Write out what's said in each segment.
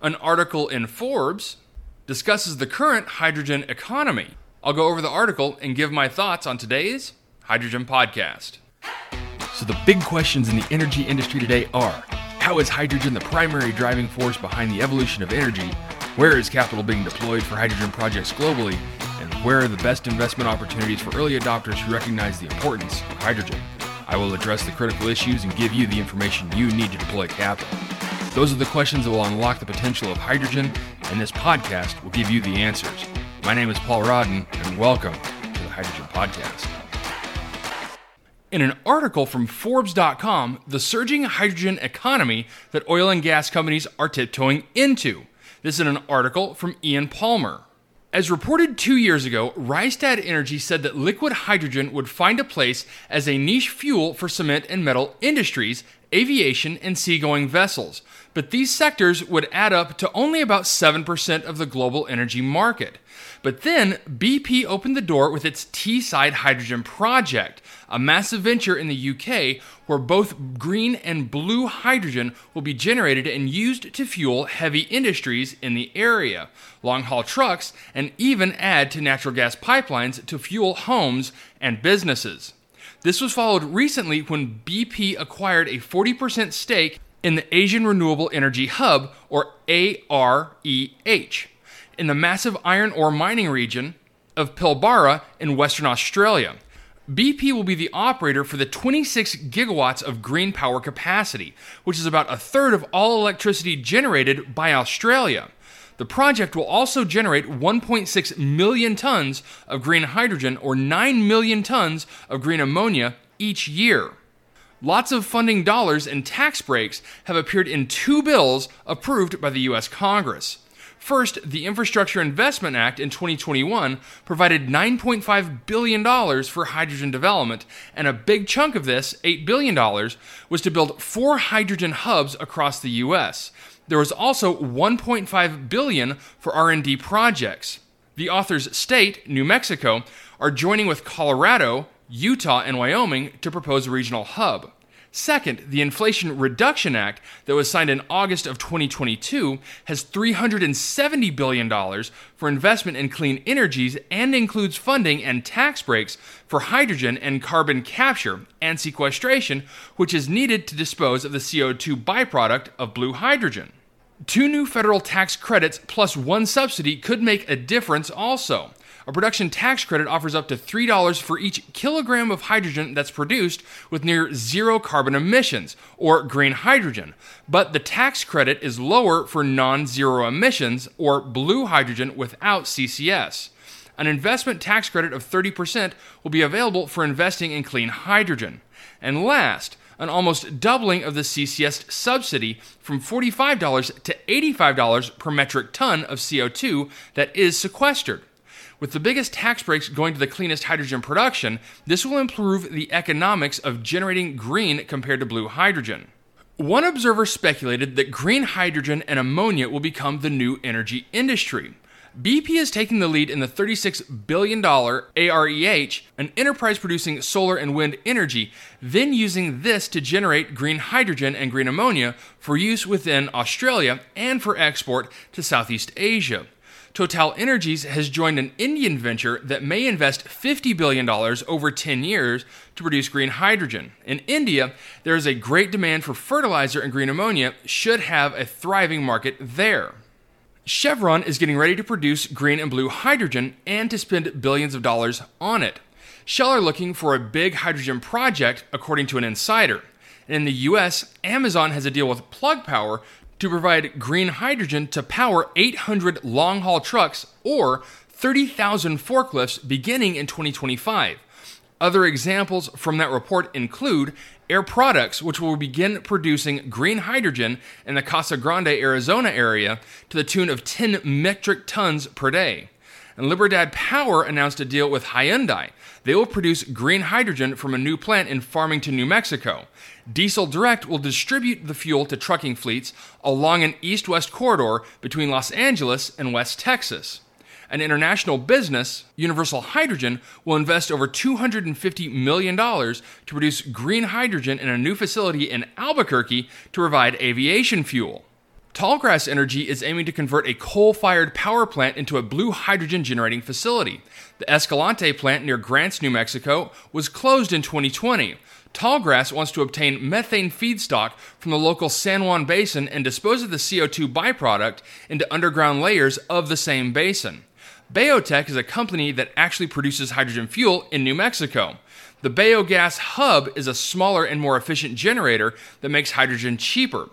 An article in Forbes discusses the current hydrogen economy. I'll go over the article and give my thoughts on today's Hydrogen Podcast. So, the big questions in the energy industry today are How is hydrogen the primary driving force behind the evolution of energy? Where is capital being deployed for hydrogen projects globally? And where are the best investment opportunities for early adopters who recognize the importance of hydrogen? I will address the critical issues and give you the information you need to deploy capital. Those are the questions that will unlock the potential of hydrogen, and this podcast will give you the answers. My name is Paul Rodden, and welcome to the Hydrogen Podcast. In an article from Forbes.com, the surging hydrogen economy that oil and gas companies are tiptoeing into. This is an article from Ian Palmer. As reported two years ago, Rystad Energy said that liquid hydrogen would find a place as a niche fuel for cement and metal industries, aviation, and seagoing vessels. But these sectors would add up to only about 7% of the global energy market. But then BP opened the door with its Teesside Hydrogen Project, a massive venture in the UK where both green and blue hydrogen will be generated and used to fuel heavy industries in the area, long haul trucks, and even add to natural gas pipelines to fuel homes and businesses. This was followed recently when BP acquired a 40% stake in the Asian Renewable Energy Hub, or AREH, in the massive iron ore mining region of Pilbara in Western Australia. BP will be the operator for the 26 gigawatts of green power capacity, which is about a third of all electricity generated by Australia. The project will also generate 1.6 million tons of green hydrogen or 9 million tons of green ammonia each year. Lots of funding dollars and tax breaks have appeared in two bills approved by the U.S. Congress. First, the Infrastructure Investment Act in 2021 provided $9.5 billion for hydrogen development, and a big chunk of this, $8 billion, was to build four hydrogen hubs across the U.S. There was also 1.5 billion for R&D projects. The author's state, New Mexico, are joining with Colorado, Utah, and Wyoming to propose a regional hub. Second, the Inflation Reduction Act that was signed in August of 2022 has $370 billion for investment in clean energies and includes funding and tax breaks for hydrogen and carbon capture and sequestration, which is needed to dispose of the CO2 byproduct of blue hydrogen. Two new federal tax credits plus one subsidy could make a difference also. A production tax credit offers up to $3 for each kilogram of hydrogen that's produced with near zero carbon emissions, or green hydrogen. But the tax credit is lower for non zero emissions, or blue hydrogen without CCS. An investment tax credit of 30% will be available for investing in clean hydrogen. And last, an almost doubling of the CCS subsidy from $45 to $85 per metric ton of CO2 that is sequestered. With the biggest tax breaks going to the cleanest hydrogen production, this will improve the economics of generating green compared to blue hydrogen. One observer speculated that green hydrogen and ammonia will become the new energy industry. BP is taking the lead in the $36 billion AREH, an enterprise producing solar and wind energy, then using this to generate green hydrogen and green ammonia for use within Australia and for export to Southeast Asia. Total Energies has joined an Indian venture that may invest $50 billion over 10 years to produce green hydrogen. In India, there is a great demand for fertilizer and green ammonia, should have a thriving market there. Chevron is getting ready to produce green and blue hydrogen and to spend billions of dollars on it. Shell are looking for a big hydrogen project, according to an insider. And in the US, Amazon has a deal with Plug Power to provide green hydrogen to power 800 long haul trucks or 30,000 forklifts beginning in 2025. Other examples from that report include Air Products, which will begin producing green hydrogen in the Casa Grande, Arizona area to the tune of 10 metric tons per day. And Libertad Power announced a deal with Hyundai. They will produce green hydrogen from a new plant in Farmington, New Mexico. Diesel Direct will distribute the fuel to trucking fleets along an east west corridor between Los Angeles and West Texas. An international business, Universal Hydrogen, will invest over $250 million to produce green hydrogen in a new facility in Albuquerque to provide aviation fuel. Tallgrass Energy is aiming to convert a coal fired power plant into a blue hydrogen generating facility. The Escalante plant near Grants, New Mexico, was closed in 2020. Tallgrass wants to obtain methane feedstock from the local San Juan Basin and dispose of the CO2 byproduct into underground layers of the same basin. BayoTech is a company that actually produces hydrogen fuel in New Mexico. The Bayogas Hub is a smaller and more efficient generator that makes hydrogen cheaper.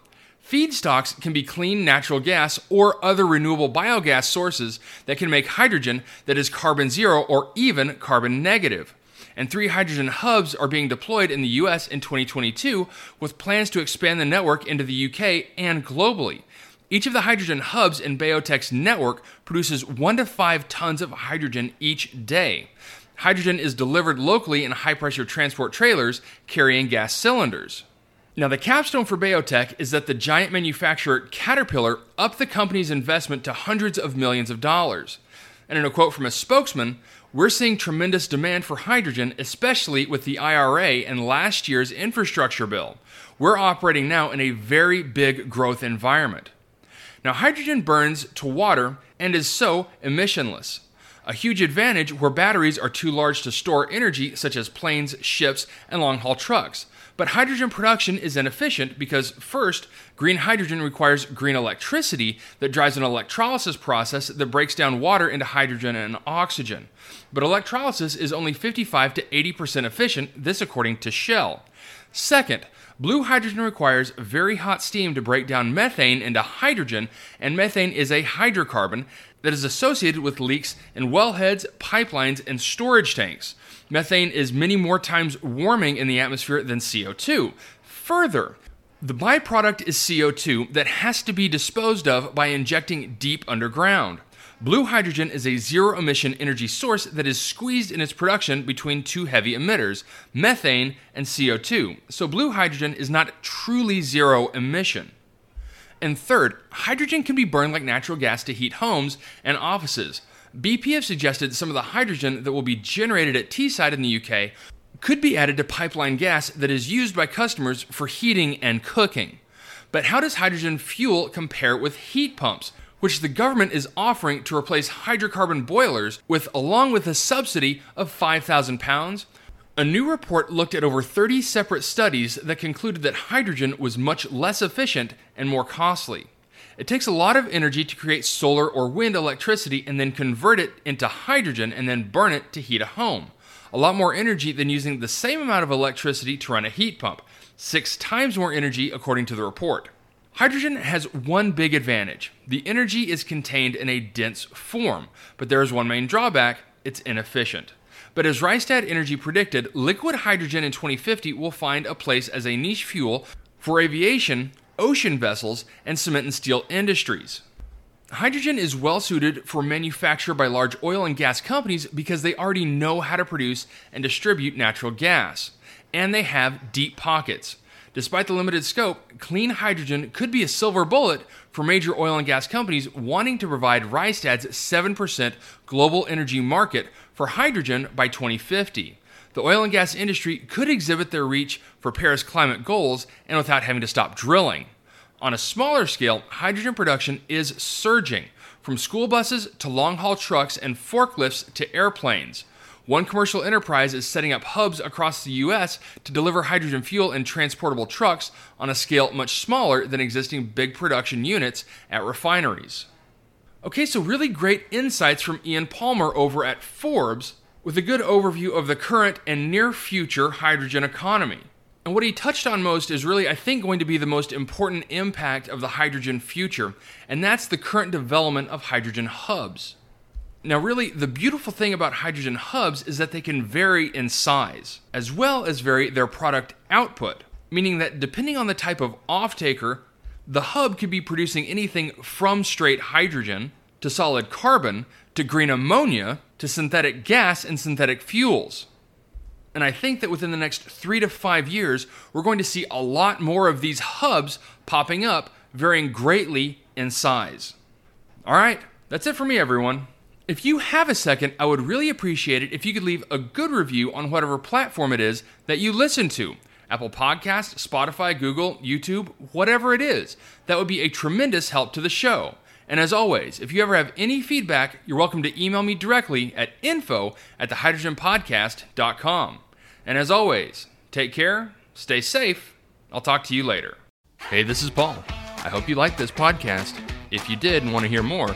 Feedstocks can be clean natural gas or other renewable biogas sources that can make hydrogen that is carbon zero or even carbon negative. And three hydrogen hubs are being deployed in the US in 2022 with plans to expand the network into the UK and globally. Each of the hydrogen hubs in BayoTech's network produces 1 to 5 tons of hydrogen each day. Hydrogen is delivered locally in high pressure transport trailers carrying gas cylinders. Now, the capstone for BayoTech is that the giant manufacturer Caterpillar upped the company's investment to hundreds of millions of dollars. And in a quote from a spokesman, we're seeing tremendous demand for hydrogen, especially with the IRA and last year's infrastructure bill. We're operating now in a very big growth environment. Now, hydrogen burns to water and is so emissionless. A huge advantage where batteries are too large to store energy, such as planes, ships, and long haul trucks. But hydrogen production is inefficient because, first, green hydrogen requires green electricity that drives an electrolysis process that breaks down water into hydrogen and oxygen. But electrolysis is only 55 to 80% efficient, this according to Shell. Second, blue hydrogen requires very hot steam to break down methane into hydrogen, and methane is a hydrocarbon that is associated with leaks in wellheads, pipelines, and storage tanks. Methane is many more times warming in the atmosphere than CO2. Further, the byproduct is CO2 that has to be disposed of by injecting deep underground. Blue hydrogen is a zero emission energy source that is squeezed in its production between two heavy emitters, methane and CO2. So, blue hydrogen is not truly zero emission. And third, hydrogen can be burned like natural gas to heat homes and offices. BP have suggested some of the hydrogen that will be generated at Teesside in the UK could be added to pipeline gas that is used by customers for heating and cooking. But how does hydrogen fuel compare with heat pumps, which the government is offering to replace hydrocarbon boilers with along with a subsidy of 5,000 pounds? A new report looked at over 30 separate studies that concluded that hydrogen was much less efficient and more costly. It takes a lot of energy to create solar or wind electricity and then convert it into hydrogen and then burn it to heat a home. A lot more energy than using the same amount of electricity to run a heat pump. Six times more energy, according to the report. Hydrogen has one big advantage the energy is contained in a dense form, but there is one main drawback it's inefficient. But as Rystad Energy predicted, liquid hydrogen in 2050 will find a place as a niche fuel for aviation, ocean vessels, and cement and steel industries. Hydrogen is well suited for manufacture by large oil and gas companies because they already know how to produce and distribute natural gas, and they have deep pockets. Despite the limited scope, clean hydrogen could be a silver bullet for major oil and gas companies wanting to provide Rystad's 7% global energy market for hydrogen by 2050 the oil and gas industry could exhibit their reach for Paris climate goals and without having to stop drilling. On a smaller scale, hydrogen production is surging, from school buses to long haul trucks and forklifts to airplanes. One commercial enterprise is setting up hubs across the US to deliver hydrogen fuel in transportable trucks on a scale much smaller than existing big production units at refineries. Okay, so really great insights from Ian Palmer over at Forbes with a good overview of the current and near future hydrogen economy. And what he touched on most is really, I think, going to be the most important impact of the hydrogen future, and that's the current development of hydrogen hubs. Now, really, the beautiful thing about hydrogen hubs is that they can vary in size, as well as vary their product output, meaning that depending on the type of off-taker, the hub could be producing anything from straight hydrogen to solid carbon to green ammonia to synthetic gas and synthetic fuels. And I think that within the next three to five years, we're going to see a lot more of these hubs popping up, varying greatly in size. All right, that's it for me, everyone. If you have a second, I would really appreciate it if you could leave a good review on whatever platform it is that you listen to. Apple Podcast, Spotify, Google, YouTube, whatever it is. That would be a tremendous help to the show. And as always, if you ever have any feedback, you're welcome to email me directly at info at thehydrogenpodcast.com. And as always, take care, stay safe. I'll talk to you later. Hey, this is Paul. I hope you liked this podcast. If you did and want to hear more,